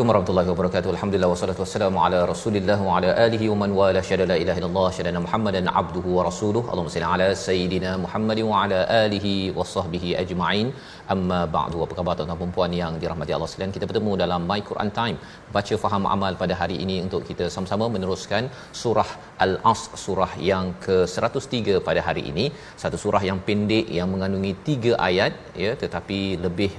Assalamualaikum warahmatullahi wabarakatuh. Alhamdulillah wassalatu wassalamu ala Rasulillah wa ala alihi wa man wala syada la ilaha illallah syada Muhammadan abduhu wa rasuluh. Allahumma salli ala sayidina Muhammadin wa ala alihi wa sahbihi ajma'in. Amma ba'du. Apa khabar tuan-tuan dan puan yang dirahmati Allah sekalian? Kita bertemu dalam My Quran Time. Baca faham amal pada hari ini untuk kita sama-sama meneruskan surah Al-As, surah yang ke-103 pada hari ini. Satu surah yang pendek yang mengandungi tiga ayat ya tetapi lebih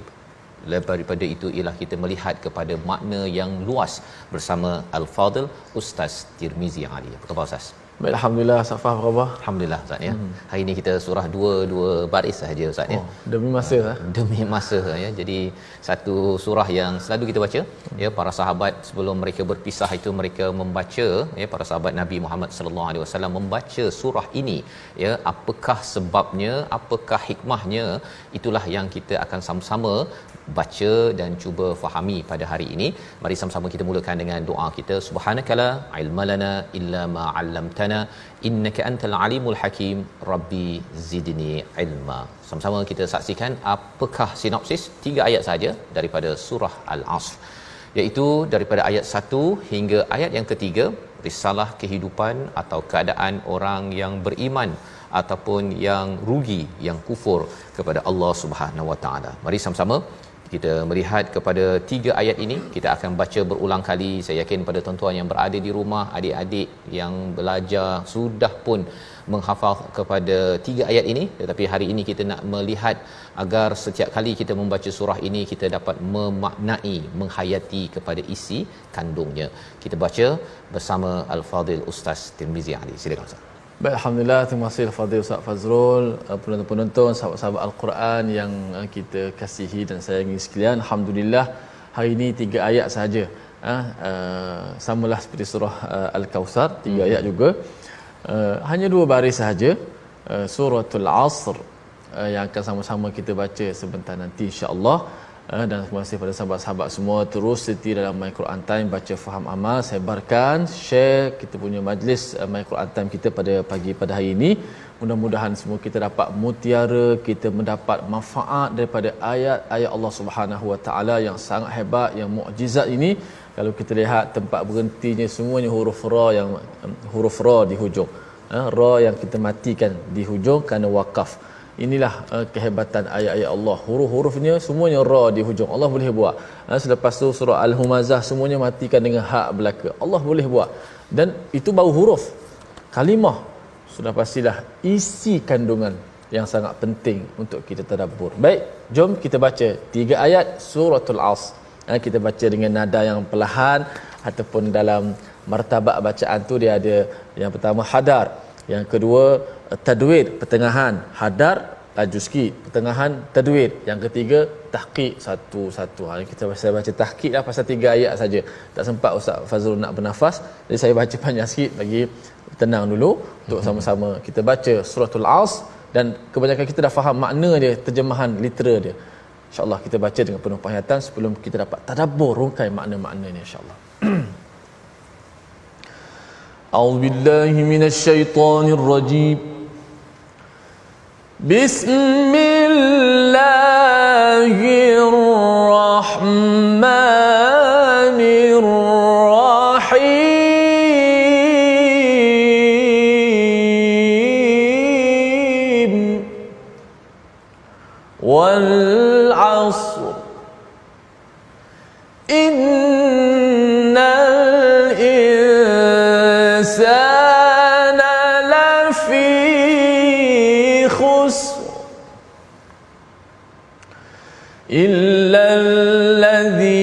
daripada itu ialah kita melihat kepada makna yang luas bersama Al-Fadil Ustaz Tirmizi Ali. Apa khabar Ustaz? Baik, Alhamdulillah Safah apa khabar? Alhamdulillah Ustaz ya. Hmm. Hari ini kita surah dua dua baris sahaja Ustaz ya. Oh, demi masa lah. Demi masa ya. Jadi satu surah yang selalu kita baca ya para sahabat sebelum mereka berpisah itu mereka membaca ya para sahabat Nabi Muhammad sallallahu alaihi wasallam membaca surah ini ya apakah sebabnya apakah hikmahnya itulah yang kita akan sama-sama baca dan cuba fahami pada hari ini. Mari sama-sama kita mulakan dengan doa kita. Subhanakala ilmalana illa ma 'allamtana innaka antal alimul hakim. Rabbi zidni ilma. Sama-sama kita saksikan apakah sinopsis tiga ayat saja daripada surah Al-Asr. Iaitu daripada ayat 1 hingga ayat yang ketiga risalah kehidupan atau keadaan orang yang beriman ataupun yang rugi yang kufur kepada Allah Subhanahu Wa Taala. Mari sama-sama kita melihat kepada tiga ayat ini. Kita akan baca berulang kali. Saya yakin pada tuan-tuan yang berada di rumah adik-adik yang belajar sudah pun menghafal kepada tiga ayat ini. Tetapi hari ini kita nak melihat agar setiap kali kita membaca surah ini kita dapat memaknai menghayati kepada isi kandungnya. Kita baca bersama al-fadil ustaz Tirmizi Ali silakan ustaz Baik, Alhamdulillah, terima kasih Fadil Ustaz Fazrul, uh, penonton-penonton, sahabat-sahabat Al-Quran yang uh, kita kasihi dan sayangi sekalian. Alhamdulillah, hari ini tiga ayat sahaja. Uh, uh, samalah seperti surah uh, Al-Kawthar, tiga hmm. ayat juga. Uh, hanya dua baris sahaja. Uh, suratul Asr uh, yang akan sama-sama kita baca sebentar nanti insya-Allah. Uh, dan terima kasih kepada sahabat-sahabat semua. Terus setia dalam My Quran Time baca faham amal. Sebarkan share. Kita punya majlis uh, My Quran Time kita pada pagi pada hari ini. Mudah-mudahan semua kita dapat mutiara kita mendapat manfaat daripada ayat-ayat Allah Subhanahu Wa Taala yang sangat hebat yang mukjizat ini. Kalau kita lihat tempat berhentinya semuanya huruf ra yang huruf ra di hujung. Uh, ra yang kita matikan di hujung kerana wakaf inilah uh, kehebatan ayat-ayat Allah. Huruf-hurufnya semuanya ra di hujung. Allah boleh buat. Uh, selepas tu surah al-humazah semuanya matikan dengan hak belaka. Allah boleh buat. Dan itu baru huruf. Kalimah. Sudah pastilah isi kandungan yang sangat penting untuk kita tadabbur. Baik jom kita baca tiga ayat suratul as. Uh, kita baca dengan nada yang perlahan ataupun dalam martabat bacaan tu dia ada yang pertama hadar. Yang kedua tadwir pertengahan hadar laju sikit pertengahan tadwir yang ketiga tahqiq satu-satu ha kita saya baca tahqiq lah pasal tiga ayat saja tak sempat Ustaz Fazrul nak bernafas jadi saya baca panjang sikit bagi tenang dulu untuk sama-sama kita baca suratul as dan kebanyakan kita dah faham makna dia terjemahan literal dia insyaallah kita baca dengan penuh penghayatan sebelum kita dapat tadabbur rungkai makna-maknanya insyaallah أعوذ بالله من الشيطان الرجيم بسم الله إلا الذي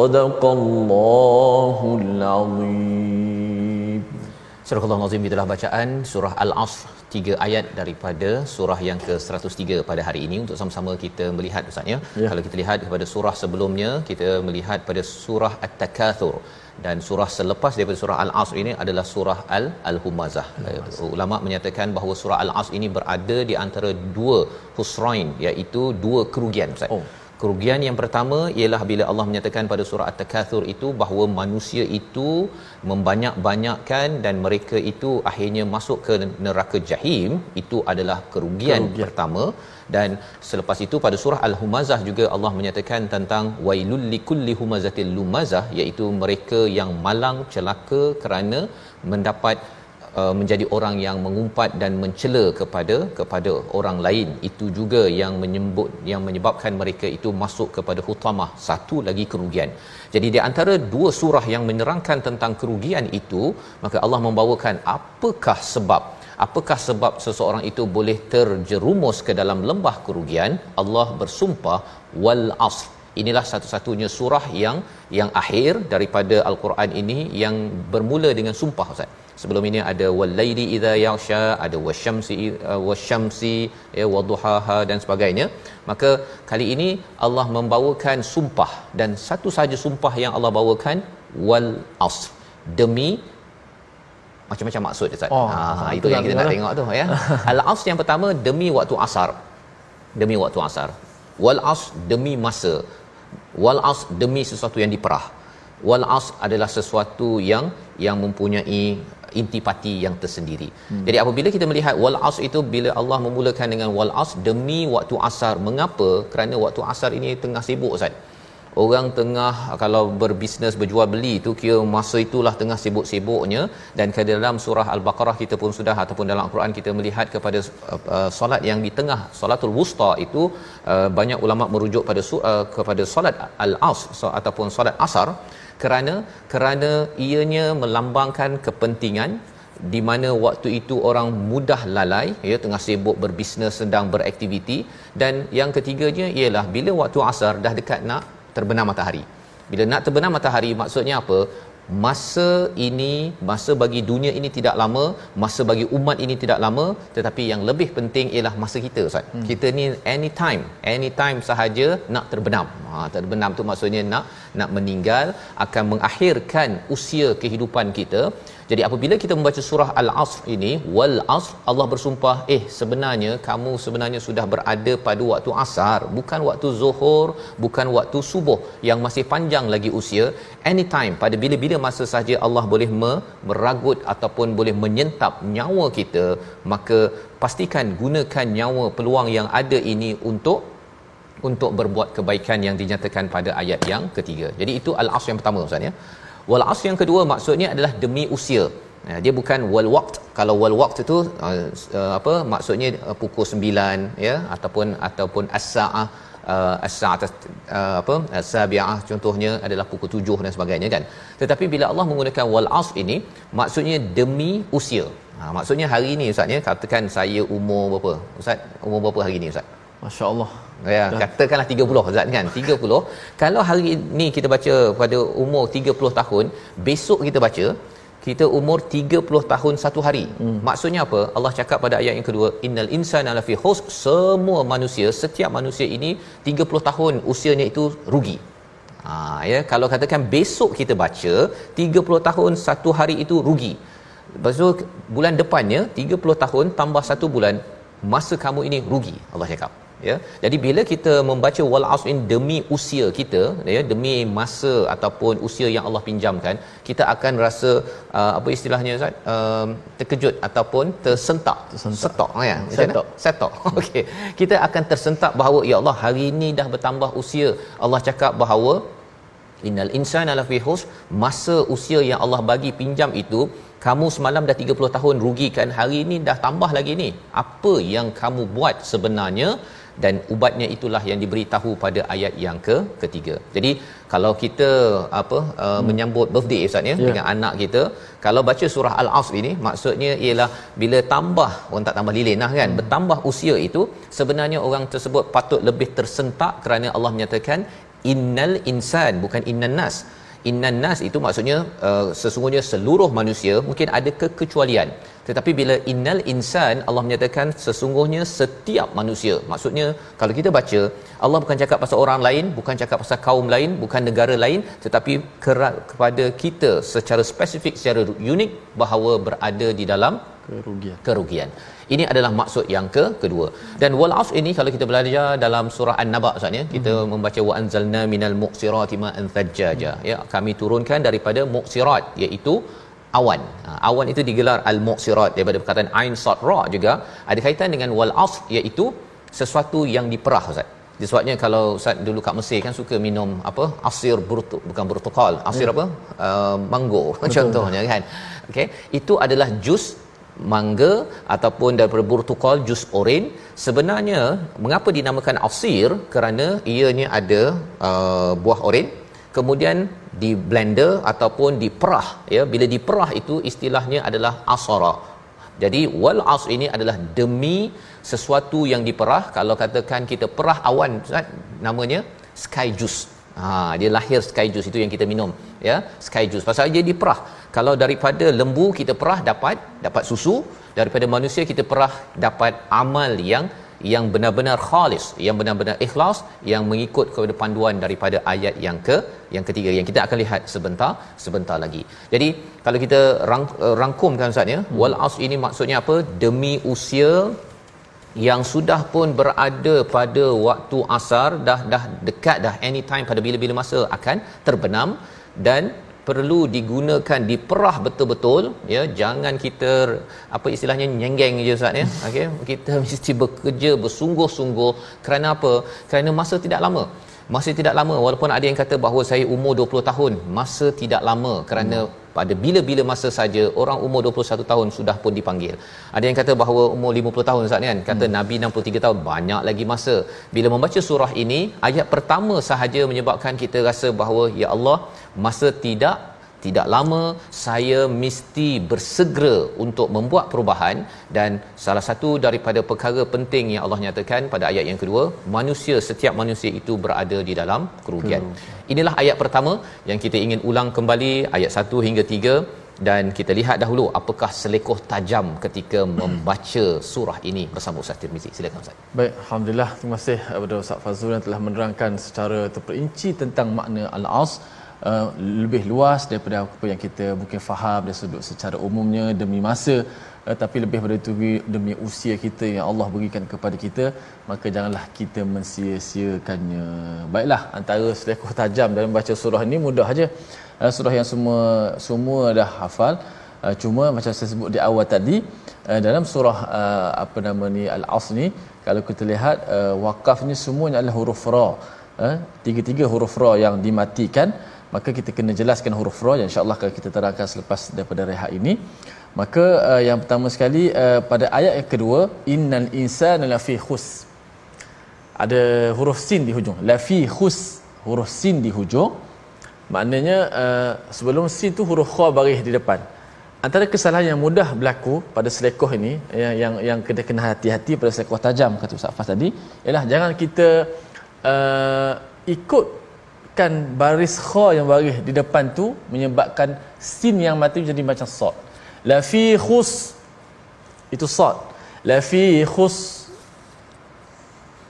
صدق الله العظيم Surah Al-Azim itulah bacaan surah Al-Asr tiga ayat daripada surah yang ke-103 pada hari ini untuk sama-sama kita melihat Ustaz ya. ya. Kalau kita lihat kepada surah sebelumnya kita melihat pada surah At-Takatsur dan surah selepas daripada surah Al-Asr ini adalah surah Al Al-Humazah. Ulama menyatakan bahawa surah Al-Asr ini berada di antara dua husrain iaitu dua kerugian Ustaz. Oh. Kerugian yang pertama ialah bila Allah menyatakan pada surah At-Takatsur itu bahawa manusia itu membanyak-banyakkan dan mereka itu akhirnya masuk ke neraka jahim itu adalah kerugian, kerugian. pertama dan selepas itu pada surah al-humazah juga Allah menyatakan tentang wailul likulli humazatil lumazah iaitu mereka yang malang celaka kerana mendapat Uh, menjadi orang yang mengumpat dan mencela kepada kepada orang lain. Itu juga yang menyebut yang menyebabkan mereka itu masuk kepada hutamah. Satu lagi kerugian. Jadi di antara dua surah yang menerangkan tentang kerugian itu maka Allah membawakan apakah sebab? Apakah sebab seseorang itu boleh terjerumus ke dalam lembah kerugian? Allah bersumpah wal asr inilah satu-satunya surah yang yang akhir daripada al-Quran ini yang bermula dengan sumpah Ustaz sebelum ini ada walaili idza yaghsha ada wasyamsi uh, wasyamsi ya wadhuhaha dan sebagainya maka kali ini Allah membawakan sumpah dan satu saja sumpah yang Allah bawakan wal asr demi macam-macam maksud Ustaz. Oh, ha itu yang kita nak tengok tu ya. Al asr yang pertama demi waktu asar. Demi waktu asar. Wal asr demi masa. Wal asr demi sesuatu yang diperah. Wal asr adalah sesuatu yang yang mempunyai intipati yang tersendiri. Hmm. Jadi apabila kita melihat wal as itu bila Allah memulakan dengan wal as demi waktu asar. Mengapa? Kerana waktu asar ini tengah sibuk Ustaz. Orang tengah kalau berbisnes berjual beli itu kira masa itulah tengah sibuk-sibuknya. Dan ke dalam surah al-Baqarah kita pun sudah ataupun dalam Al-Quran kita melihat kepada uh, solat yang di tengah solatul wusta itu uh, banyak ulama merujuk pada uh, kepada solat al-asr so, ataupun solat asar kerana kerana ianya melambangkan kepentingan di mana waktu itu orang mudah lalai ya tengah sibuk berbisnes sedang beraktiviti. Dan yang ketiganya ialah bila waktu asar dah dekat nak terbenam matahari. Bila nak terbenam matahari maksudnya apa? Masa ini masa bagi dunia ini tidak lama masa bagi umat ini tidak lama tetapi yang lebih penting ialah masa kita ustaz. Hmm. kita ni anytime anytime sahaja nak terbenam. Ha terbenam tu maksudnya nak nak meninggal akan mengakhirkan usia kehidupan kita jadi apabila kita membaca surah Al-Asr ini, wal asr Allah bersumpah, eh sebenarnya kamu sebenarnya sudah berada pada waktu asar, bukan waktu zuhur, bukan waktu subuh yang masih panjang lagi usia. Anytime pada bila-bila masa saja Allah boleh meragut ataupun boleh menyentap nyawa kita, maka pastikan gunakan nyawa peluang yang ada ini untuk untuk berbuat kebaikan yang dinyatakan pada ayat yang ketiga. Jadi itu al-asr yang pertama Ustaz ya. Wal asr yang kedua maksudnya adalah demi usia. Ya, dia bukan wal waqt. Kalau wal waqt itu uh, uh, apa maksudnya uh, pukul 9 ya ataupun ataupun as-saah uh, as-sa'at uh, apa as-sabi'ah contohnya adalah pukul 7 dan sebagainya kan. Tetapi bila Allah menggunakan wal asr ini maksudnya demi usia. Ha, maksudnya hari ini ustaz ya katakan saya umur berapa? Ustaz umur berapa hari ini ustaz? Masya-Allah. Ya, katakanlah 30 Ustaz kan. 30. Kalau hari ini kita baca pada umur 30 tahun, besok kita baca kita umur 30 tahun satu hari. Hmm. Maksudnya apa? Allah cakap pada ayat yang kedua, innal insana lafi khusr. Semua manusia, setiap manusia ini 30 tahun usianya itu rugi. Ha, ya, kalau katakan besok kita baca 30 tahun satu hari itu rugi. Lepas tu bulan depannya 30 tahun tambah satu bulan masa kamu ini rugi Allah cakap ya. Jadi bila kita membaca wal asr demi usia kita ya demi masa ataupun usia yang Allah pinjamkan kita akan rasa uh, apa istilahnya Ustaz? Uh, terkejut ataupun tersentak. Tersentak. Ya setok. Setok. Okey. Kita akan tersentak bahawa ya Allah hari ini dah bertambah usia. Allah cakap bahawa innal insana lafi hus masa usia yang Allah bagi pinjam itu kamu semalam dah 30 tahun rugikan hari ini dah tambah lagi ni. Apa yang kamu buat sebenarnya dan ubatnya itulah yang diberitahu pada ayat yang ke ketiga. Jadi kalau kita apa uh, hmm. menyambut birthday ustaz ya yeah. dengan anak kita, kalau baca surah al-asr ini maksudnya ialah bila tambah orang tak tambah lilin lah kan, hmm. bertambah usia itu sebenarnya orang tersebut patut lebih tersentak kerana Allah menyatakan innal insan bukan innan nas innan nas itu maksudnya uh, sesungguhnya seluruh manusia mungkin ada kekecualian tetapi bila innal insan Allah menyatakan sesungguhnya setiap manusia maksudnya kalau kita baca Allah bukan cakap pasal orang lain bukan cakap pasal kaum lain bukan negara lain tetapi kepada kita secara spesifik secara unik bahawa berada di dalam kerugian kerugian ini adalah maksud yang ke kedua dan wal asr ini kalau kita belajar dalam surah an-naba ustaz ya kita hmm. membaca wa anzalna minal muqsirati ma'an thajjaja hmm. ya kami turunkan daripada muqsirat iaitu awan. Ha, awan itu digelar al-muqsirat daripada perkataan ain sad ra juga ada kaitan dengan wal asr iaitu sesuatu yang diperah ustaz. Sebabnya kalau ustaz dulu kat Mesir kan suka minum apa asir burtu bukan burtukal, asir hmm. apa? Uh, mango contohnya kan. Okey, itu adalah jus mangga ataupun daripada burtukal jus oren sebenarnya mengapa dinamakan asir kerana ianya ada uh, buah oren kemudian di blender ataupun diperah ya. Bila diperah itu istilahnya adalah asara. Jadi wal as ini adalah demi sesuatu yang diperah. Kalau katakan kita perah awan namanya sky juice. Ha dia lahir sky juice itu yang kita minum ya. Sky juice. Pasal dia diperah. Kalau daripada lembu kita perah dapat dapat susu. Daripada manusia kita perah dapat amal yang yang benar-benar khalis yang benar-benar ikhlas yang mengikut kepada panduan daripada ayat yang ke yang ketiga yang kita akan lihat sebentar sebentar lagi jadi kalau kita rang, rangkumkan ustaz ya hmm. wal as ini maksudnya apa demi usia yang sudah pun berada pada waktu asar dah dah dekat dah anytime pada bila-bila masa akan terbenam dan perlu digunakan diperah betul-betul ya. Jangan kita apa istilahnya nyenggeng je ustaz ya. Okey? Kita mesti bekerja bersungguh-sungguh. Kerana apa? Kerana masa tidak lama masa tidak lama walaupun ada yang kata bahawa saya umur 20 tahun masa tidak lama kerana hmm. pada bila-bila masa saja orang umur 21 tahun sudah pun dipanggil ada yang kata bahawa umur 50 tahun ustaz kan kata hmm. nabi 63 tahun banyak lagi masa bila membaca surah ini ayat pertama sahaja menyebabkan kita rasa bahawa ya Allah masa tidak tidak lama saya mesti bersegera untuk membuat perubahan dan salah satu daripada perkara penting yang Allah nyatakan pada ayat yang kedua manusia setiap manusia itu berada di dalam kerugian. Inilah ayat pertama yang kita ingin ulang kembali ayat 1 hingga 3 dan kita lihat dahulu apakah selekoh tajam ketika membaca surah ini bersama Ustaz Tirmizi. Silakan Ustaz. Baik, alhamdulillah terima kasih kepada Ustaz Fazrul yang telah menerangkan secara terperinci tentang makna al-as uh, lebih luas daripada apa yang kita mungkin faham dari sudut secara umumnya demi masa uh, tapi lebih daripada itu demi usia kita yang Allah berikan kepada kita maka janganlah kita mensia-siakannya. Baiklah antara selekoh tajam dalam baca surah ini mudah saja uh, surah yang semua semua dah hafal. Uh, cuma macam saya sebut di awal tadi uh, dalam surah uh, apa nama ni al-asr ni kalau kita lihat uh, wakaf ni semuanya adalah huruf ra. Uh, tiga-tiga huruf ra yang dimatikan maka kita kena jelaskan huruf ra insyaallah kalau kita terangkan selepas daripada rehat ini. Maka uh, yang pertama sekali uh, pada ayat yang kedua innal insana lafi khus. Ada huruf sin di hujung. Lafi khus huruf sin di hujung. Maknanya uh, sebelum sin tu huruf kha baris di depan. Antara kesalahan yang mudah berlaku pada selekoh ini yang yang, yang kena kena hati-hati pada selekoh tajam kata Ustaz Fas tadi ialah jangan kita uh, ikutkan baris kha yang baris di depan tu menyebabkan sin yang mati jadi macam sad la fi khus itu sad la fi khus.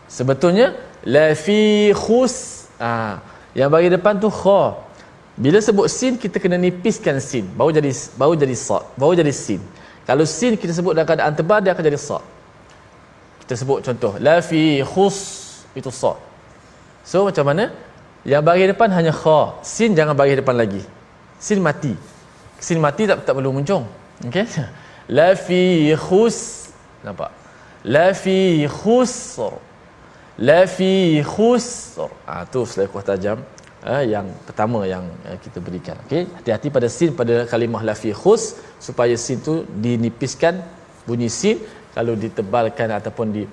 Sebetulnya la fi khus ah yang bagi depan tu kha. Bila sebut sin kita kena nipiskan sin. Baru jadi baru jadi sad baru jadi sin. Kalau sin kita sebut dalam keadaan tebal dia akan jadi sad kita sebut contoh la fi khus itu sad so macam mana yang bagi depan hanya kha. Sin jangan bagi depan lagi. Sin mati. Sin mati tak tak perlu muncung. Okey? La fi khus. Nampak? La fi khusr. La fi khusr. Ah tu selekoh tajam eh, yang pertama yang eh, kita berikan. Okey? Hati-hati pada sin pada kalimah la fi khus supaya sin tu dinipiskan bunyi sin. Kalau ditebalkan ataupun di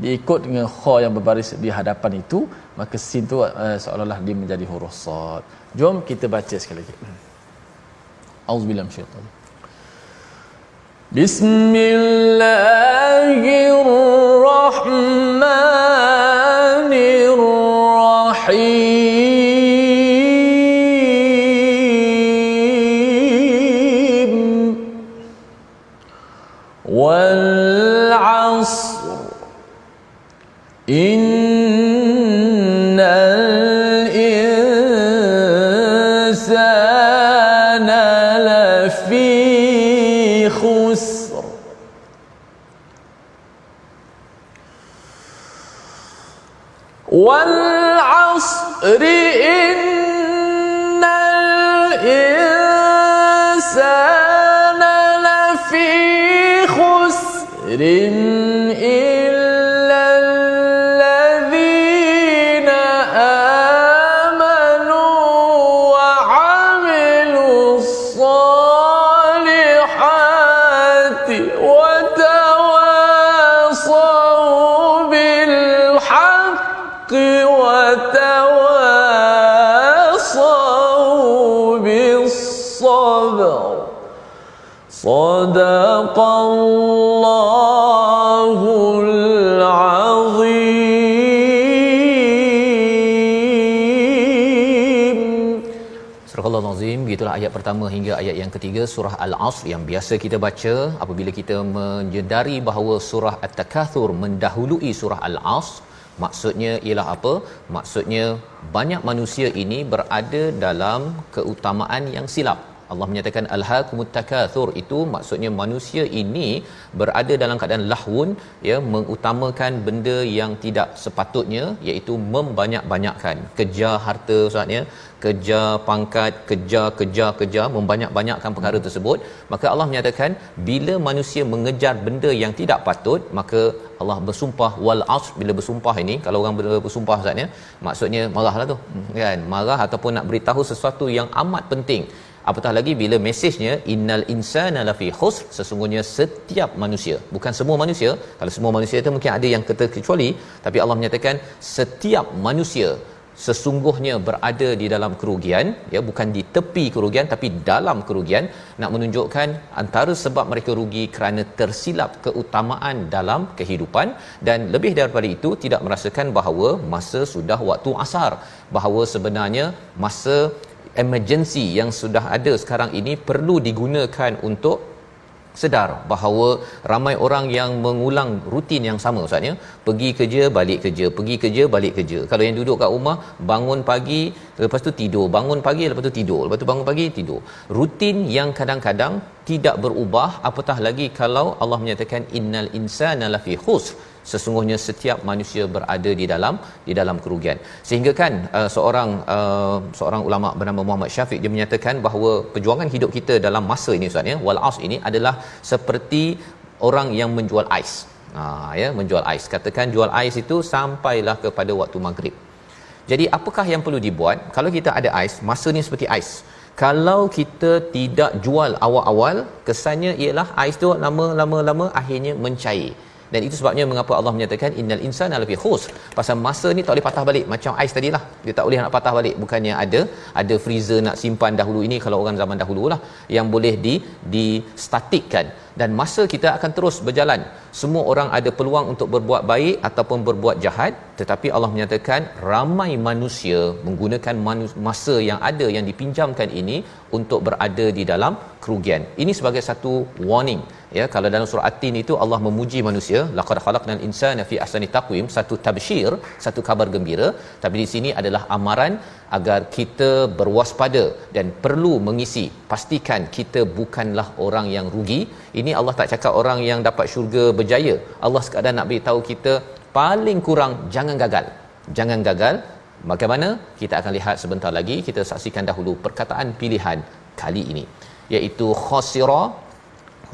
diikut dengan kha yang berbaris di hadapan itu maka sin tu uh, seolah-olah dia menjadi huruf sad. Jom kita baca sekali lagi. Auzubillahi minasyaitanir Bismillahirrahmanirrahim إن الإنسان لفي خسر والعصر إن الإنسان لفي خسر pertama hingga ayat yang ketiga surah Al-Asr yang biasa kita baca apabila kita menyedari bahawa surah At-Takatsur mendahului surah Al-Asr. Maksudnya ialah apa? Maksudnya banyak manusia ini berada dalam keutamaan yang silap Allah menyatakan alhaakumut takatsur itu maksudnya manusia ini berada dalam keadaan lahun ya mengutamakan benda yang tidak sepatutnya iaitu membanyak-banyakkan. Kejar harta ustaznya kejar pangkat kejar kejar kejar membanyak-banyakkan perkara tersebut. Maka Allah menyatakan bila manusia mengejar benda yang tidak patut maka Allah bersumpah wal asr bila bersumpah ini kalau orang bersumpah ustaznya maksudnya marahlah tu kan? Marah ataupun nak beritahu sesuatu yang amat penting apatah lagi bila mesejnya innal insana lafi khusr sesungguhnya setiap manusia bukan semua manusia. Kalau semua manusia itu mungkin ada yang terkecuali tapi Allah menyatakan setiap manusia sesungguhnya berada di dalam kerugian ya bukan di tepi kerugian tapi dalam kerugian nak menunjukkan antara sebab mereka rugi kerana tersilap keutamaan dalam kehidupan dan lebih daripada itu tidak merasakan bahawa masa sudah waktu asar bahawa sebenarnya masa emergency yang sudah ada sekarang ini perlu digunakan untuk sedar bahawa ramai orang yang mengulang rutin yang sama ustaz ya. Pergi kerja balik kerja. Pergi kerja balik kerja. Kalau yang duduk kat rumah bangun pagi lepas tu tidur. Bangun pagi lepas tu tidur. Lepas tu bangun pagi tidur. Rutin yang kadang-kadang tidak berubah apatah lagi kalau Allah menyatakan innal insana lafi khusr sesungguhnya setiap manusia berada di dalam di dalam kerugian. Sehingga kan uh, seorang uh, seorang ulama bernama Muhammad Syafiq dia menyatakan bahawa perjuangan hidup kita dalam masa ini ustaz ya wal as ini adalah seperti orang yang menjual ais. Ha ya menjual ais. Katakan jual ais itu sampailah kepada waktu maghrib. Jadi apakah yang perlu dibuat? Kalau kita ada ais masa ni seperti ais. Kalau kita tidak jual awal-awal kesannya ialah ais tu lama-lama lama akhirnya mencair dan itu sebabnya mengapa Allah menyatakan innal insana lafi khusr. Pasal masa ni tak boleh patah balik. Macam ais tadilah dia tak boleh nak patah balik. Bukannya ada ada freezer nak simpan dahulu ini kalau orang zaman dahululah yang boleh di di statikkan dan masa kita akan terus berjalan. Semua orang ada peluang untuk berbuat baik ataupun berbuat jahat. Tetapi Allah menyatakan ramai manusia menggunakan masa yang ada yang dipinjamkan ini untuk berada di dalam kerugian. Ini sebagai satu warning ya kalau dalam surah at-tin itu Allah memuji manusia laqad khalaqnal insana fi ahsani taqwim satu tabsyir satu kabar gembira. Tapi di sini adalah amaran agar kita berwaspada dan perlu mengisi pastikan kita bukanlah orang yang rugi. Ini Allah tak cakap orang yang dapat syurga berjaya. Allah sekadar nak beritahu kita paling kurang jangan gagal. Jangan gagal bagaimana? Kita akan lihat sebentar lagi kita saksikan dahulu perkataan pilihan kali ini iaitu khasira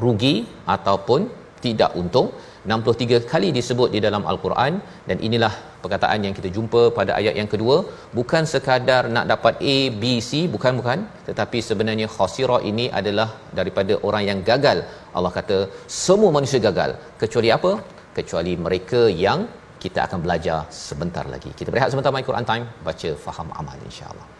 rugi ataupun tidak untung. 63 kali disebut di dalam al-Quran dan inilah perkataan yang kita jumpa pada ayat yang kedua. Bukan sekadar nak dapat A B C bukan bukan. Tetapi sebenarnya khasira ini adalah daripada orang yang gagal. Allah kata semua manusia gagal. Kecuali apa? Kecuali mereka yang kita akan belajar sebentar lagi. Kita berehat sebentar my Quran time. Baca faham amal insya-Allah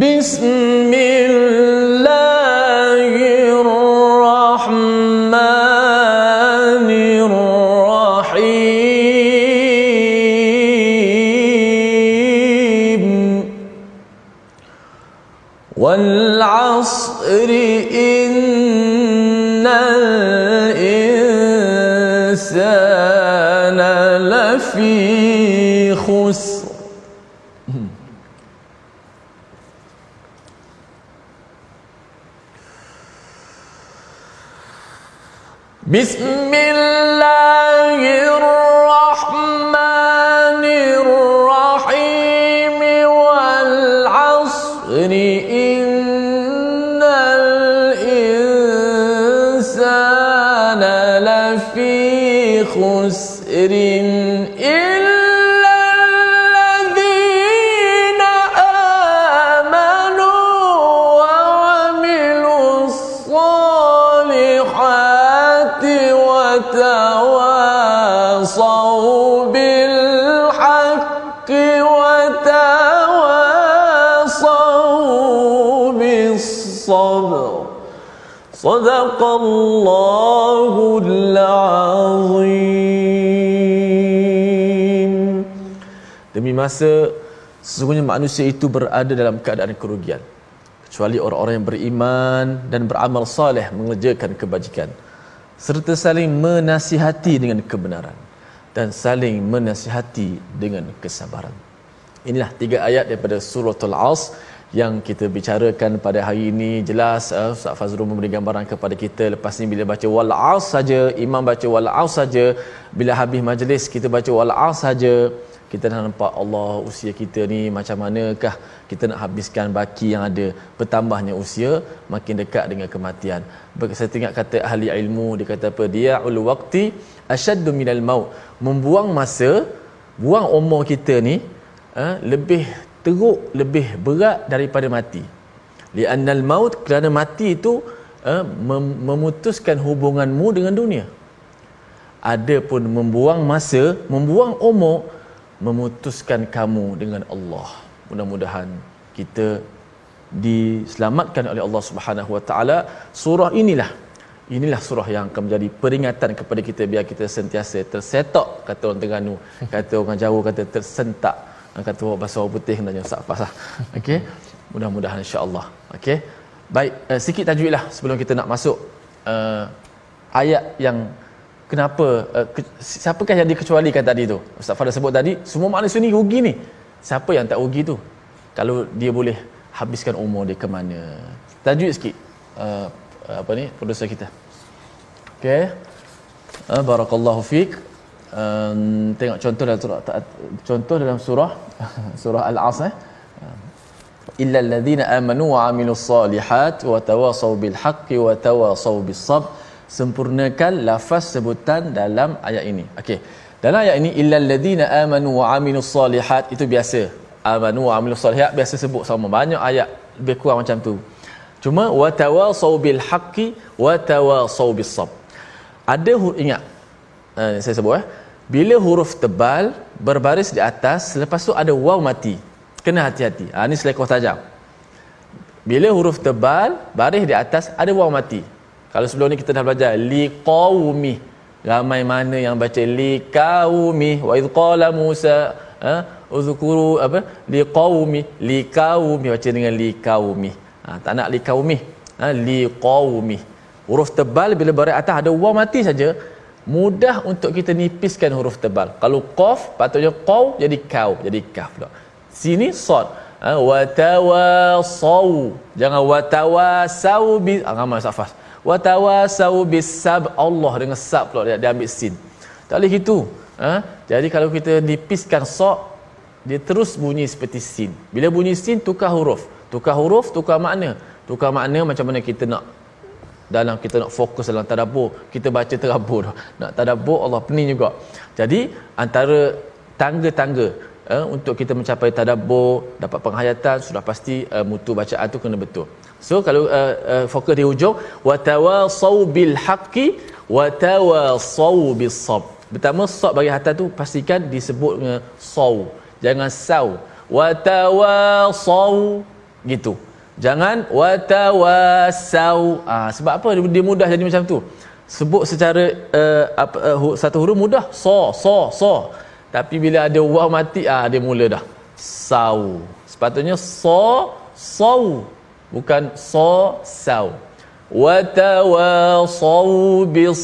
بسم الله بسم الله الرحمن الرحيم والعصر إن الإنسان لفي خسر صدق الله العظيم demi masa sesungguhnya manusia itu berada dalam keadaan kerugian kecuali orang-orang yang beriman dan beramal soleh mengerjakan kebajikan serta saling menasihati dengan kebenaran dan saling menasihati dengan kesabaran. Inilah tiga ayat daripada suratul As yang kita bicarakan pada hari ini. Jelas uh, Ustaz Fazrul memberi gambaran kepada kita. Lepas ni bila baca wal saja imam baca wal saja bila habis majlis kita baca wal saja kita dah nampak Allah usia kita ni macam manakah kita nak habiskan baki yang ada. Bertambahnya usia makin dekat dengan kematian. Saya tengok kata ahli ilmu dia kata apa? Dia ul waqti asyaddu minal maut. Membuang masa buang umur kita ni eh, lebih teruk lebih berat daripada mati. Li'annal maut kerana mati itu uh, mem- memutuskan hubunganmu dengan dunia. Ada pun membuang masa membuang umur memutuskan kamu dengan Allah. Mudah-mudahan kita diselamatkan oleh Allah Subhanahu Wa Taala. Surah inilah inilah surah yang akan menjadi peringatan kepada kita biar kita sentiasa tersetok kata orang Terengganu. Kata orang Jawa kata tersentak kata orang bahasa putih tanya Ustaz Fasah okey? Mudah-mudahan insya-Allah. Okey? Baik uh, sikit tajwidlah sebelum kita nak masuk uh, ayat yang kenapa uh, ke, siapakah yang dikecualikan tadi tu? Ustaz Fadil sebut tadi semua manusia ni rugi ni. Siapa yang tak rugi tu? Kalau dia boleh habiskan umur dia ke mana? Tajwid sikit uh, apa ni producer kita. Okey? Uh, barakallahu fik um, tengok contoh dalam surah contoh dalam surah surah al-asr eh. Illa alladhina amanu wa amilus solihat wa tawasaw bil haqqi wa tawasaw bis sabr sempurnakan lafaz sebutan dalam ayat ini. Okey. Dalam ayat ini illa alladhina amanu wa amilus solihat itu biasa. Amanu wa amilus solihat biasa sebut sama. Banyak ayat lebih kurang macam tu. Cuma wa tawasaw bil haqqi wa tawasaw bis sabr ada ingat uh, saya sebut eh. Bila huruf tebal berbaris di atas selepas tu ada waw mati. Kena hati-hati. Ha, ini selekoh tajam. Bila huruf tebal baris di atas ada waw mati. Kalau sebelum ni kita dah belajar liqaumi. Ramai mana yang baca liqaumi. Wa id qala musa ha uzkuru apa? Liqaumi. Liqaumi. Baca dengan liqaumi. Ha, tak nak liqaumi. Ha liqaumi. Huruf tebal bila baris atas ada waw mati saja mudah untuk kita nipiskan huruf tebal. Kalau qaf patutnya qaw jadi kau jadi kaf pula. Sini sad. Ha, wa tawasau jangan wa tawasau bi ah, ramai safas wa tawasau bis sab Allah dengan sab pula dia, dia ambil sin. Tak boleh gitu. Ha? jadi kalau kita nipiskan sad dia terus bunyi seperti sin. Bila bunyi sin tukar huruf. Tukar huruf tukar makna. Tukar makna macam mana kita nak dalam kita nak fokus dalam tadabbur kita baca tadabbur nak tadabbur Allah pening juga. Jadi antara tangga-tangga uh, untuk kita mencapai tadabbur dapat penghayatan sudah pasti uh, mutu bacaan tu kena betul. So kalau uh, uh, fokus di hujung wa tawasau bil haqqi wa tawasau bis sab. Pertama sab bagi hatta tu pastikan disebut dengan saw. Jangan saw. Wa tawasau gitu jangan wa tawasau ah sebab apa? Dia mudah jadi macam tu. Sebut secara uh, apa, uh, satu huruf mudah. So so so. Tapi bila ada waw mati ah dia mula dah. Sau sepatutnya so sau bukan so sau wa tawasau bis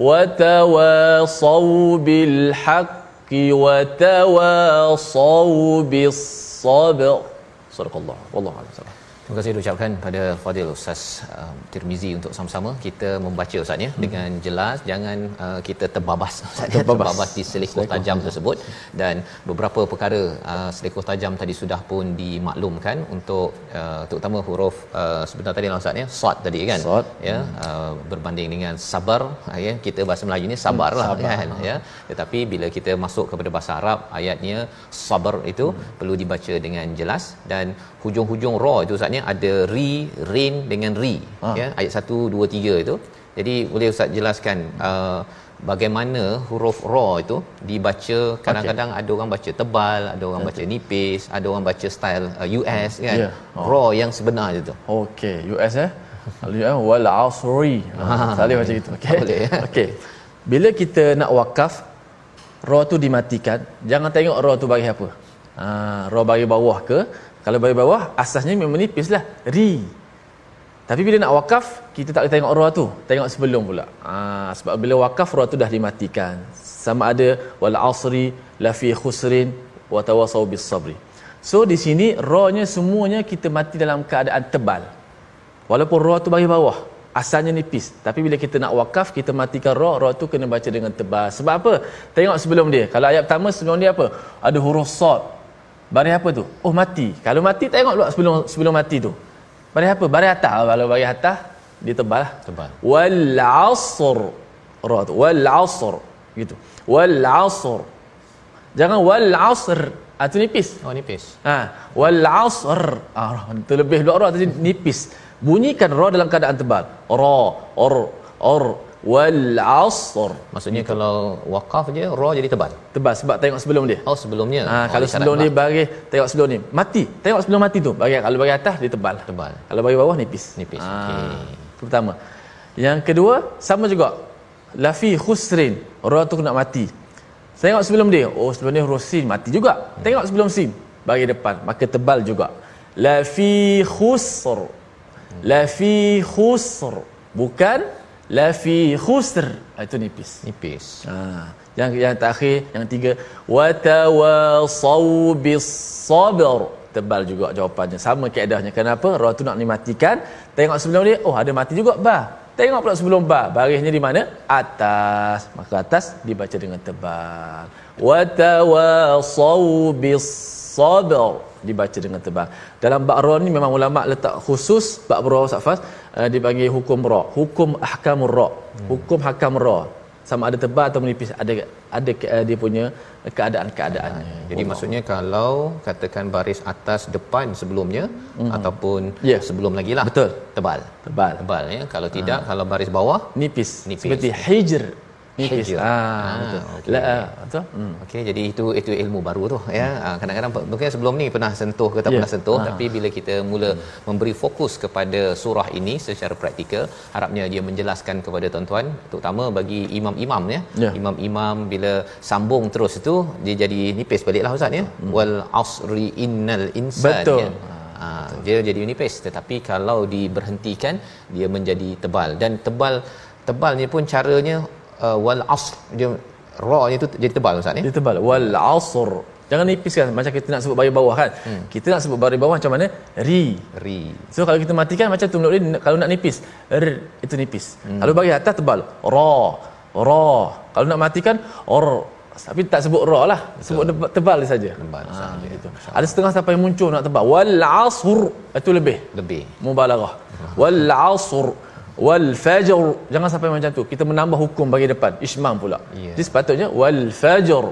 wa tawasau bil haqqi wa tawasau bis sabr. Sadaqallah. Wallahu a'lam Terima kasih ucapkan pada Fadil Ustaz uh, Tirmizi untuk sama-sama kita membaca Ustaz ya hmm. dengan jelas jangan uh, kita terbabas Ustaz ya terbabas, terbabas di selekoh tajam tersebut dan beberapa perkara uh, selekoh tajam tadi sudah pun dimaklumkan untuk uh, terutama huruf uh, sebentar tadi lah Ustaz ya sad tadi kan sad. ya uh, berbanding dengan sabar uh, ya kita bahasa Melayu ni sabar hmm, lah sabar. kan ya tetapi bila kita masuk kepada bahasa Arab ayatnya sabar itu hmm. perlu dibaca dengan jelas dan hujung-hujung ra itu Ustaz maksudnya ada ri rin dengan ri ha. ya ayat 1 2 3 itu. Jadi boleh ustaz jelaskan uh, bagaimana huruf ra itu dibaca? Kadang-kadang okay. ada orang baca tebal ada orang baca nipis ada orang baca style uh, US kan? Yeah. oh. ra yang sebenar itu okey US eh? Kalau ya wal asri. Ha salih macam itu okey. Ya? okey. Bila kita nak wakaf ra tu dimatikan. Jangan tengok ra tu bagi apa. Ha ra bagi bawah ke kalau bagi bawah asasnya memang nipis lah. Ri. Tapi bila nak wakaf kita tak boleh tengok roh tu. Tengok sebelum pula. Ha, sebab bila wakaf roh tu dah dimatikan. Sama ada wal asri la fi khusrin wa tawasau bis sabri. So di sini rohnya semuanya kita mati dalam keadaan tebal. Walaupun roh tu bagi bawah asalnya nipis. Tapi bila kita nak wakaf kita matikan roh roh tu kena baca dengan tebal. Sebab apa? Tengok sebelum dia. Kalau ayat pertama sebelum dia apa? Ada huruf sad Baris apa tu? Oh mati. Kalau mati tengok pula sebelum sebelum mati tu. Baris apa? Baris atas. Kalau baris atas dia tebal lah. Tebal. Wal asr. Ra tu. Wal asr. Gitu. Wal asr. Jangan wal asr. ah tu nipis Oh nipis. ha wal asr ah terlebih dua ra tadi nipis bunyikan ra dalam keadaan tebal ra or or wal asr. Maksudnya kalau wakaf je ra jadi tebal. tebal sebab tengok sebelum dia. Oh sebelumnya. Ha, oh, kalau sebelum dia bagi tengok sebelum ni. Mati. Tengok sebelum mati tu. Bagi kalau bagi atas dia tebal. Tebal. kalau bagi bawah nipis. Nipis, Ah, okey. itu pertama. Yang kedua sama juga. Lafi khusrin. Ra tu kena mati. Tengok sebelum dia. Oh sebelum dia huruf sin mati juga. Tengok sebelum sin. Bagi depan maka tebal juga. Lafi khusr. Lafi khusr. Bukan lafi khusr. Ah, itu nipis. Nipis. Ha, yang yang terakhir yang tiga watawasau bis sabr. Tebal juga jawapannya. Sama keadanya kenapa? Ra tu nak dimatikan. Tengok sebelum dia oh ada mati juga ba tengok pula sebelum ba barisnya di mana? Atas. Maka atas dibaca dengan tebal. Watawasau bis sabr. Dibaca dengan tebal. Dalam bab ra ni memang ulama letak khusus bab ra safas uh, dipanggil hukum ra. Hukum ahkamur ra. Hukum hakam ra. Sama ada tebal atau menipis ada ada uh, dia punya keadaan-keadaannya. Jadi maksudnya kalau katakan baris atas depan sebelumnya ataupun Ya. sebelum lagi lah. Betul. tebal. tebal. Tebal ya. Kalau tidak kalau baris bawah nipis, Nipis. seperti hijr nipis Hijr. ah, Ah, betul okey. la ah, betul hmm. Okey, jadi itu itu ilmu baru tu ya. Hmm. Kadang-kadang pe- mungkin sebelum ni pernah sentuh ke tak Ya. pernah sentuh, Ha. tapi bila kita mula memberi fokus kepada surah ini secara praktikal, harapnya dia menjelaskan kepada tuan-tuan, terutama bagi imam-imam ya. Ya. Imam-imam bila sambung terus itu dia jadi nipis baliklah ustaz ya. Wal asri innal insana. Betul. Ya. Ha, dia jadi nipis tetapi kalau diberhentikan dia menjadi tebal dan tebal tebalnya pun caranya uh, wal asr dia ra nya tu jadi tebal ustaz ya dia tebal wal asr jangan nipiskan macam kita nak sebut baris bawah kan hmm. kita nak sebut baris bawah macam mana ri ri So kalau kita matikan macam tu menurut dia kalau nak nipis r itu nipis. Hmm. Kalau bagi atas tebal ra ra. Kalau nak matikan or tapi tak sebut ra lah. Sebut tebal, tebal saja. Tebal ha, saja. gitu. Ada setengah sampai muncul nak tebal wal asr itu lebih lebih mubalaghah. Wal asr wal fajr jangan sampai macam tu. Kita menambah hukum bagi depan ismam pula. Ya. Jadi sepatutnya wal fajr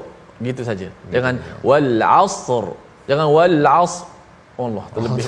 gitu saja. Jangan wal asr. Jangan wal asr. Allah terlebih.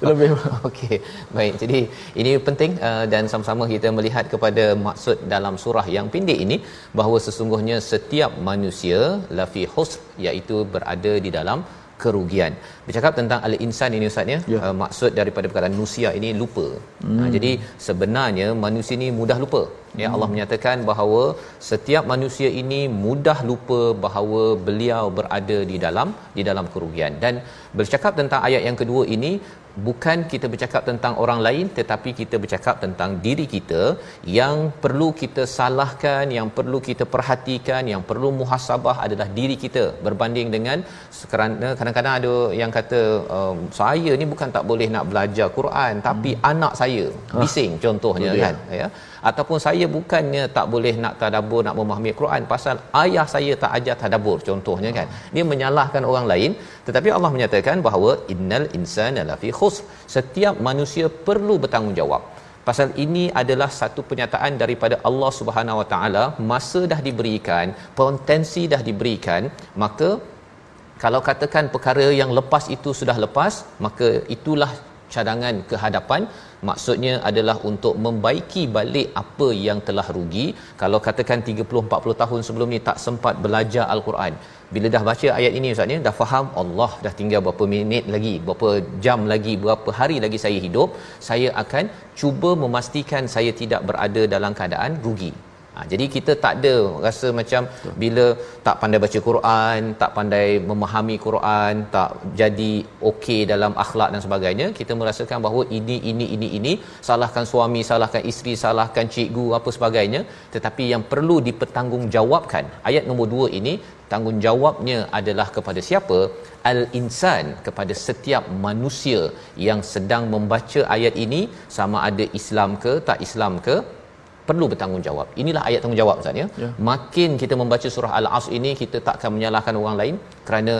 terlebih. Okey, baik. Jadi ini penting uh, dan sama-sama kita melihat kepada maksud dalam surah yang pendek ini bahawa sesungguhnya setiap manusia lafi husr iaitu berada di dalam kerugian. Bercakap tentang al-insan ini ustaz ya. Ya. Uh, maksud daripada perkataan nusia ini lupa. Hmm. Uh, jadi sebenarnya manusia ini mudah lupa. Ya Allah menyatakan bahawa setiap manusia ini mudah lupa bahawa beliau berada di dalam di dalam kerugian dan bercakap tentang ayat yang kedua ini bukan kita bercakap tentang orang lain tetapi kita bercakap tentang diri kita yang perlu kita salahkan yang perlu kita perhatikan yang perlu muhasabah adalah diri kita berbanding dengan kerana kadang-kadang ada yang kata um, saya ni bukan tak boleh nak belajar Quran tapi hmm. anak saya bising contohnya Boleh. kan ya ataupun saya bukannya tak boleh nak tadabbur nak memahami Quran pasal ayah saya tak ajar tadabbur contohnya kan. Dia menyalahkan orang lain tetapi Allah menyatakan bahawa innal insana lafi khusr. Setiap manusia perlu bertanggungjawab. Pasal ini adalah satu penyataan daripada Allah Subhanahu Wa Taala. Masa dah diberikan potensi dah diberikan maka kalau katakan perkara yang lepas itu sudah lepas maka itulah cadangan ke hadapan maksudnya adalah untuk membaiki balik apa yang telah rugi. Kalau katakan 30 40 tahun sebelum ni tak sempat belajar al-Quran bila dah baca ayat ini ustaz ni dah faham Allah dah tinggal berapa minit lagi berapa jam lagi berapa hari lagi saya hidup saya akan cuba memastikan saya tidak berada dalam keadaan rugi Ha, jadi kita tak ada rasa macam Betul. bila tak pandai baca Quran, tak pandai memahami Quran, tak jadi okey dalam akhlak dan sebagainya, kita merasakan bahawa ini ini ini ini salahkan suami, salahkan isteri, salahkan cikgu apa sebagainya, tetapi yang perlu dipertanggungjawabkan. Ayat nombor 2 ini tanggungjawabnya adalah kepada siapa? Al-insan kepada setiap manusia yang sedang membaca ayat ini sama ada Islam ke tak Islam ke perlu bertanggungjawab. Inilah ayat tanggungjawab Ustaz ya. Ya. Makin kita membaca surah Al-Asr ini kita tak akan menyalahkan orang lain kerana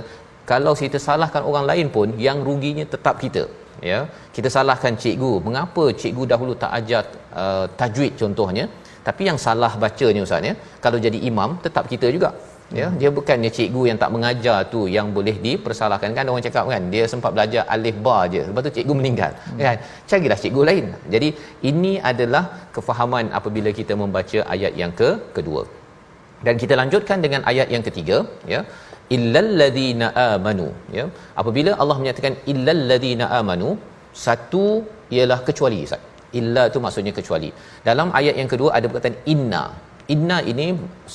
kalau kita salahkan orang lain pun yang ruginya tetap kita. Ya. Kita salahkan cikgu. Mengapa cikgu dahulu tak ajar uh, tajwid contohnya? Tapi yang salah bacanya Ustaz ya. Kalau jadi imam tetap kita juga. Ya dia bukannya cikgu yang tak mengajar tu yang boleh dipersalahkan. Kan orang cakap kan dia sempat belajar alif ba je lepas tu cikgu meninggal. Hmm. kan? Carilah cikgu lain. Jadi ini adalah kefahaman apabila kita membaca ayat yang ke kedua. Dan kita lanjutkan dengan ayat yang ketiga ya. Illal ladzina amanu ya. Apabila Allah menyatakan illal ladzina amanu satu ialah kecuali Ustaz. Illa tu maksudnya kecuali. Dalam ayat yang kedua ada perkataan inna inna ini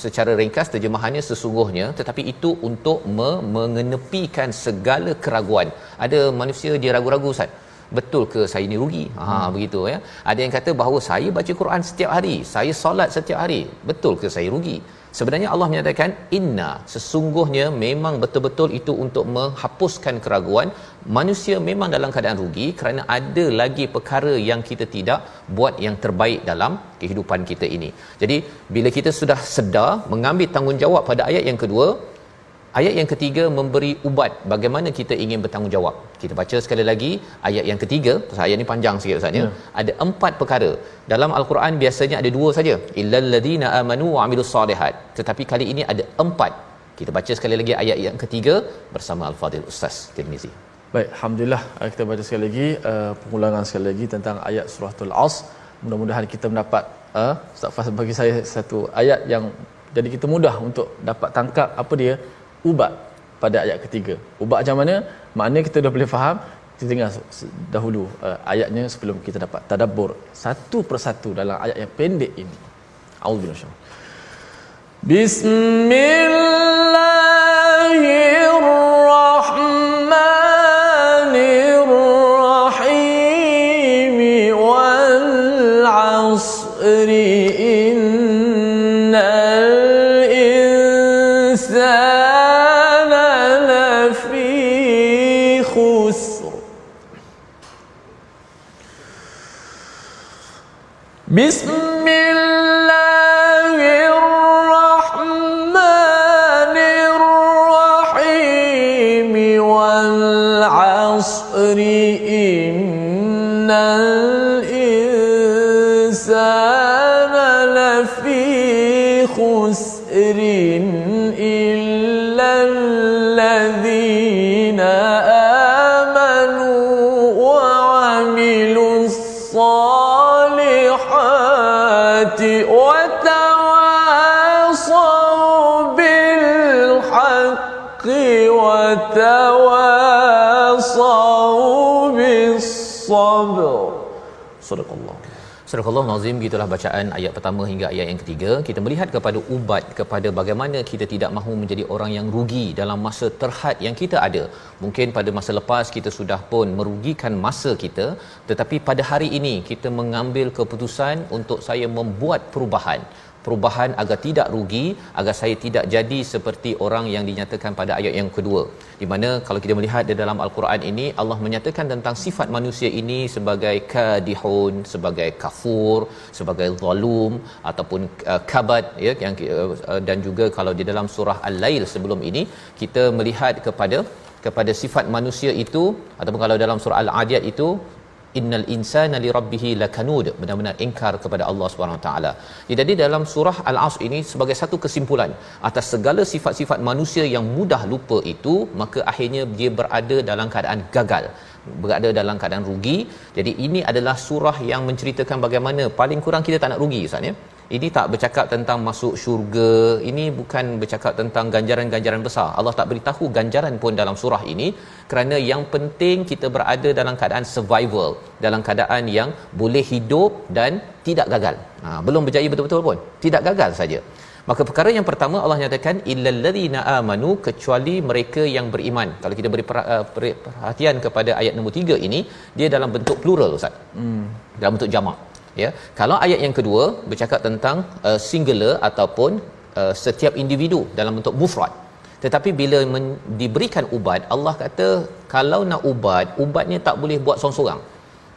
secara ringkas terjemahannya sesungguhnya tetapi itu untuk me- mengenepikan segala keraguan. Ada manusia dia ragu-ragu Ustaz betul ke saya ni rugi? Ha hmm. begitu ya. Ada yang kata bahawa saya baca Quran setiap hari saya solat setiap hari. Betul ke saya rugi sebenarnya Allah menyatakan inna sesungguhnya memang betul-betul itu untuk menghapuskan keraguan. Manusia memang dalam keadaan rugi kerana ada lagi perkara yang kita tidak buat yang terbaik dalam kehidupan kita ini. Jadi bila kita sudah sedar mengambil tanggungjawab pada ayat yang kedua Ayat yang ketiga memberi ubat bagaimana kita ingin bertanggungjawab. Kita baca sekali lagi ayat yang ketiga, pasal ayat ni panjang sikit Ustaz ya. Hmm. Ada empat perkara. Dalam Al-Quran biasanya ada dua saja. Illal ladzina amanu wa amilus solihat. Tetapi kali ini ada empat. Kita baca sekali lagi ayat yang ketiga bersama Al-Fadil Ustaz Tirmizi. Baik, alhamdulillah kita baca sekali lagi uh, pengulangan sekali lagi tentang ayat suratul As. Mudah-mudahan kita mendapat uh, Ustaz Fas bagi saya satu ayat yang jadi kita mudah untuk dapat tangkap apa dia ubat pada ayat ketiga. Ubat macam mana? Maknanya kita dah boleh faham. Kita dengar dahulu uh, ayatnya sebelum kita dapat tadabbur satu persatu dalam ayat yang pendek ini. Auzubillahi Bismillahirrahmanirrahim Sadaqallah. Sadaqallah nazim gitulah bacaan ayat pertama hingga ayat yang ketiga. Kita melihat kepada ubat kepada bagaimana kita tidak mahu menjadi orang yang rugi dalam masa terhad yang kita ada. Mungkin pada masa lepas kita sudah pun merugikan masa kita, tetapi pada hari ini kita mengambil keputusan untuk saya membuat perubahan perubahan agar tidak rugi agar saya tidak jadi seperti orang yang dinyatakan pada ayat yang kedua. Di mana kalau kita melihat di dalam al-Quran ini Allah menyatakan tentang sifat manusia ini sebagai kadihun sebagai kafur sebagai zalum ataupun uh, kabat ya yang uh, dan juga kalau di dalam surah al-lail sebelum ini kita melihat kepada kepada sifat manusia itu ataupun kalau dalam surah al-adiyat itu innal insana li rabbih lakanud benar-benar ingkar kepada Allah Subhanahu Wa taala. Jadi dalam surah Al-Asr ini sebagai satu kesimpulan atas segala sifat-sifat manusia yang mudah lupa itu maka akhirnya dia berada dalam keadaan gagal berada dalam keadaan rugi. Jadi ini adalah surah yang menceritakan bagaimana paling kurang kita tak nak rugi Ustaz ya. Ini tak bercakap tentang masuk syurga. Ini bukan bercakap tentang ganjaran-ganjaran besar. Allah tak beritahu ganjaran pun dalam surah ini kerana yang penting kita berada dalam keadaan survival, dalam keadaan yang boleh hidup dan tidak gagal. Ha, belum berjaya betul-betul pun. Tidak gagal saja. Maka perkara yang pertama Allah nyatakan illal ladzina amanu kecuali mereka yang beriman. Kalau kita beri uh, perhatian kepada ayat nombor 3 ini, dia dalam bentuk plural Ustaz. Hmm. Dalam bentuk jamak. Ya. Kalau ayat yang kedua bercakap tentang uh, singular ataupun uh, setiap individu dalam bentuk mufrad. Tetapi bila men- diberikan ubat, Allah kata kalau nak ubat, ubatnya tak boleh buat seorang-seorang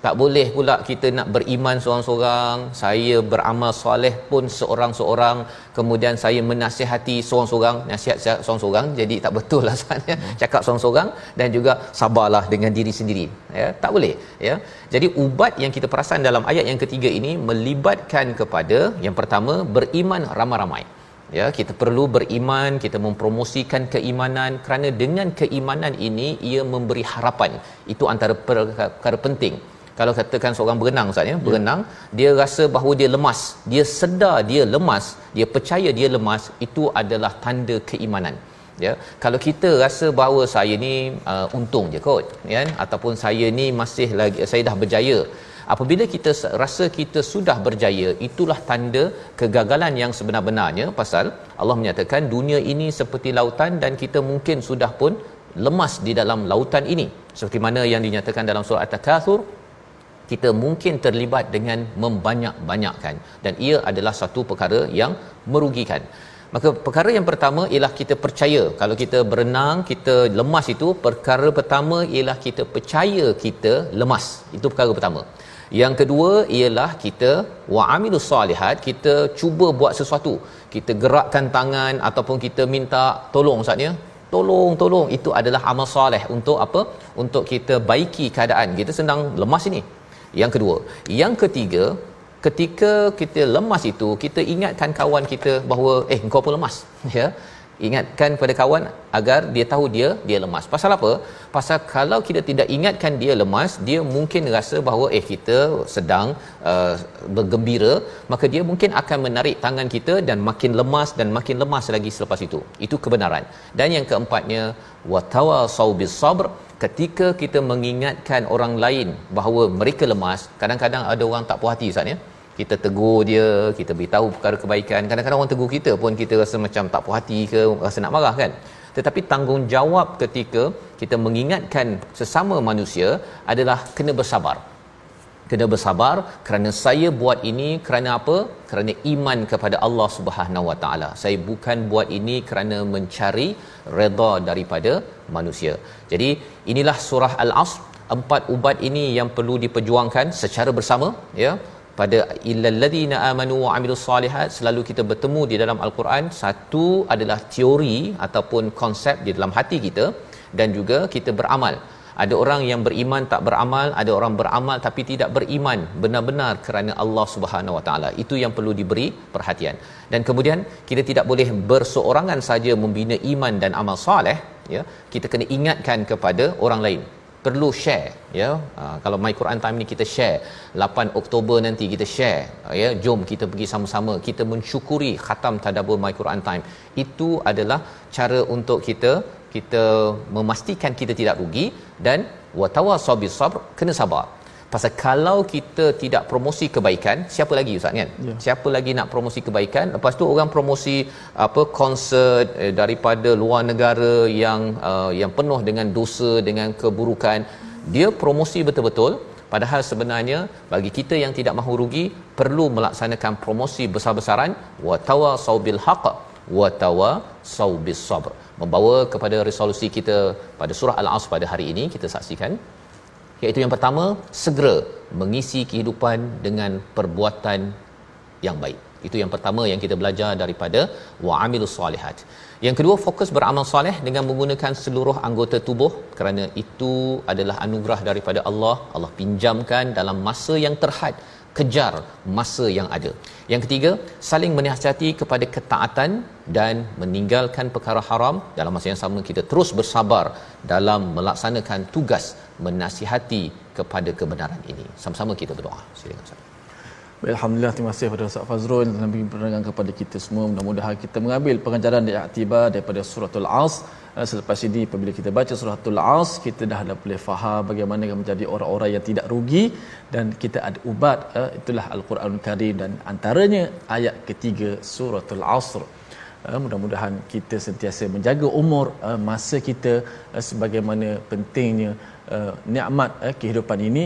tak boleh pula kita nak beriman seorang-seorang saya beramal soleh pun seorang-seorang kemudian saya menasihati seorang-seorang nasihat seorang-seorang jadi tak betul lah sebenarnya hmm. cakap seorang-seorang dan juga sabarlah dengan diri sendiri ya. Tak boleh ya. Jadi ubat yang kita perasan dalam ayat yang ketiga ini melibatkan kepada yang pertama beriman ramai-ramai ya. Kita perlu beriman kita mempromosikan keimanan kerana dengan keimanan ini ia memberi harapan. Itu antara perkara penting kalau katakan seorang berenang ustaz ya berenang dia rasa bahawa dia lemas. Dia sedar dia lemas dia percaya dia lemas itu adalah tanda keimanan. Ya. Kalau kita rasa bahawa saya ni uh, untung je kot ya ataupun saya ni masih lagi saya dah berjaya. Apabila kita rasa kita sudah berjaya itulah tanda kegagalan yang sebenar-benarnya. Pasal Allah menyatakan dunia ini seperti lautan dan kita mungkin sudah pun lemas di dalam lautan ini. Seperti mana yang dinyatakan dalam surah at-takatsur kita mungkin terlibat dengan membanyak-banyakkan. Dan ia adalah satu perkara yang merugikan. Maka perkara yang pertama ialah kita percaya. Kalau kita berenang kita lemas itu perkara pertama ialah kita percaya kita lemas. Itu perkara pertama. Yang kedua ialah kita wa amilus solihat kita cuba buat sesuatu. Kita gerakkan tangan ataupun kita minta tolong saatnya tolong tolong. Itu adalah amal soleh untuk apa? Untuk kita baiki keadaan. Kita sedang lemas ini yang kedua yang ketiga ketika kita lemas itu kita ingatkan kawan kita bahawa eh kau pun lemas. Ya. Ingatkan pada kawan agar dia tahu dia dia lemas. Pasal apa? Pasal kalau kita tidak ingatkan dia lemas dia mungkin rasa bahawa eh kita sedang uh, bergembira maka dia mungkin akan menarik tangan kita dan makin lemas dan makin lemas lagi selepas itu. Itu kebenaran. Dan yang keempatnya watawasau bisabr ketika kita mengingatkan orang lain bahawa mereka lemas kadang-kadang ada orang tak puas hati ustaz ya. Kita tegur dia kita beritahu perkara kebaikan. Kadang-kadang orang tegur kita pun kita rasa macam tak puas hati ke rasa nak marah kan? Tetapi tanggungjawab ketika kita mengingatkan sesama manusia adalah kena bersabar kena bersabar kerana saya buat ini kerana apa? Kerana iman kepada Allah Subhanahu Wa Taala. Saya bukan buat ini kerana mencari redha daripada manusia. Jadi inilah surah al-asr empat ubat ini yang perlu diperjuangkan secara bersama ya. Pada illal ladina amanu wa amilus solihat selalu kita bertemu di dalam al-Quran satu adalah teori ataupun konsep di dalam hati kita dan juga kita beramal ada orang yang beriman tak beramal ada orang beramal tapi tidak beriman benar-benar kerana Allah Subhanahu Wa Taala. Itu yang perlu diberi perhatian. Dan kemudian kita tidak boleh berseorangan saja membina iman dan amal soleh ya kita kena ingatkan kepada orang lain. Perlu share ya. Uh, kalau my Quran time ni kita share 8 Oktober nanti kita share ya. Jom kita pergi sama-sama kita mensyukuri khatam tadabbur my Quran time. Itu adalah cara untuk kita kita memastikan kita tidak rugi dan watawasabi sabr kena sabar. Pasal kalau kita tidak promosi kebaikan siapa lagi ustaz kan? Ya. siapa lagi nak promosi kebaikan? Lepas tu orang promosi apa konsert eh, daripada luar negara yang uh, yang penuh dengan dosa dengan keburukan. Dia promosi betul-betul. Padahal sebenarnya bagi kita yang tidak mahu rugi perlu melaksanakan promosi besar-besaran. Wa tawasau bil haqq wa tawasau bis sabr membawa kepada resolusi kita pada surah al-asr pada hari ini kita saksikan. Iaitu yang pertama segera mengisi kehidupan dengan perbuatan yang baik. Itu yang pertama yang kita belajar daripada wa'amilus solihat yang kedua fokus beramal soleh dengan menggunakan seluruh anggota tubuh. Kerana itu adalah anugerah daripada Allah. Allah pinjamkan dalam masa yang terhad kejar masa yang ada. Yang ketiga, saling menasihati kepada ketaatan dan meninggalkan perkara haram. Dalam masa yang sama kita terus bersabar dalam melaksanakan tugas menasihati kepada kebenaran ini. Sama-sama kita berdoa. Silakan Ustaz. Alhamdulillah terima kasih kepada Ustaz Fazrul dan penerangan kepada kita semua. Mudah-mudahan kita mengambil pengajaran di aktibar daripada suratul As. Eh, selepas ini apabila kita baca suratul As, kita dah boleh faham bagaimana menjadi orang-orang yang tidak rugi dan kita ada ubat uh, itulah Al-Quranul Karim dan antaranya ayat ketiga suratul Asr. Uh, mudah-mudahan kita sentiasa menjaga umur masa kita sebagaimana pentingnya nikmat kehidupan ini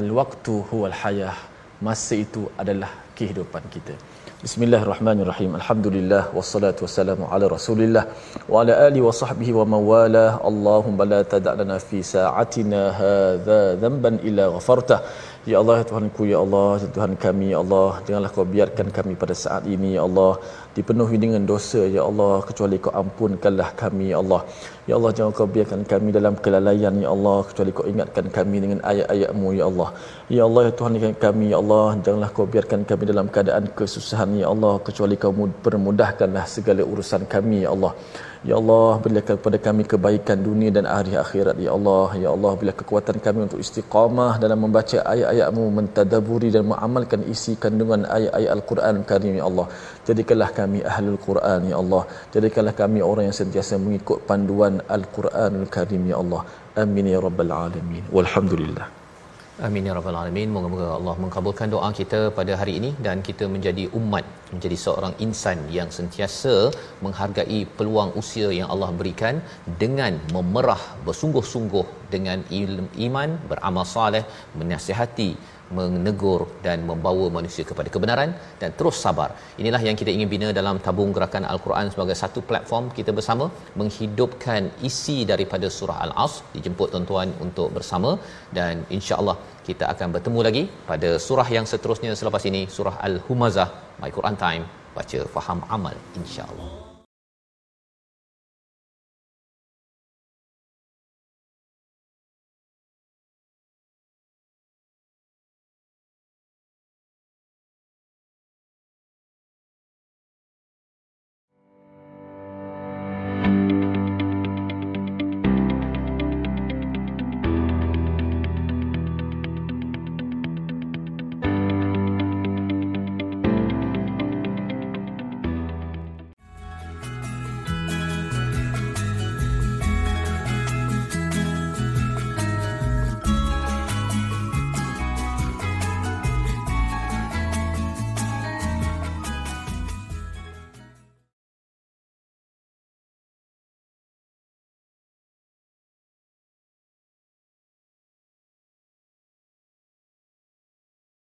al-waqtu huwal hayah masa itu adalah kehidupan kita Bismillahirrahmanirrahim. Alhamdulillah wassalatu wassalamu ala Rasulillah wa ala alihi wa sahbihi wa mawala. Allahumma la tada' lana fi sa'atina hadha dhanban illa ghafartah Ya Allah, ya Tuhanku, Ya Allah, ya Tuhan kami, Ya Allah, janganlah kau biarkan kami pada saat ini, Ya Allah, dipenuhi dengan dosa, Ya Allah, kecuali kau ampunkanlah kami, Ya Allah. Ya Allah, jangan kau biarkan kami dalam kelalaian, Ya Allah, kecuali kau ingatkan kami dengan ayat-ayatmu, Ya Allah. Ya Allah, ya Tuhan kami, Ya Allah, janganlah kau biarkan kami dalam keadaan kesusahan, Ya Allah, kecuali kau permudahkanlah segala urusan kami, Ya Allah. Ya Allah, berilah kepada kami kebaikan dunia dan hari akhirat. Ya Allah, Ya Allah, berilah kekuatan kami untuk istiqamah dalam membaca ayat-ayatmu, mentadaburi dan mengamalkan isi kandungan ayat-ayat Al-Quran Karim, Ya Allah. Jadikanlah kami ahlul Quran, Ya Allah. Jadikanlah kami orang yang sentiasa mengikut panduan Al-Quranul Karim, Ya Allah. Amin ya rabbal alamin. Walhamdulillah. Amin ya rabbal alamin. Moga-moga Allah mengabulkan doa kita pada hari ini dan kita menjadi umat, menjadi seorang insan yang sentiasa menghargai peluang usia yang Allah berikan dengan memerah bersungguh-sungguh dengan iman, beramal soleh, menasihati menegur dan membawa manusia kepada kebenaran dan terus sabar. Inilah yang kita ingin bina dalam tabung gerakan Al-Quran sebagai satu platform kita bersama menghidupkan isi daripada surah Al-Asr. Dijemput tuan-tuan untuk bersama dan insya-Allah kita akan bertemu lagi pada surah yang seterusnya selepas ini surah Al-Humazah. My Quran Time baca faham amal insya-Allah.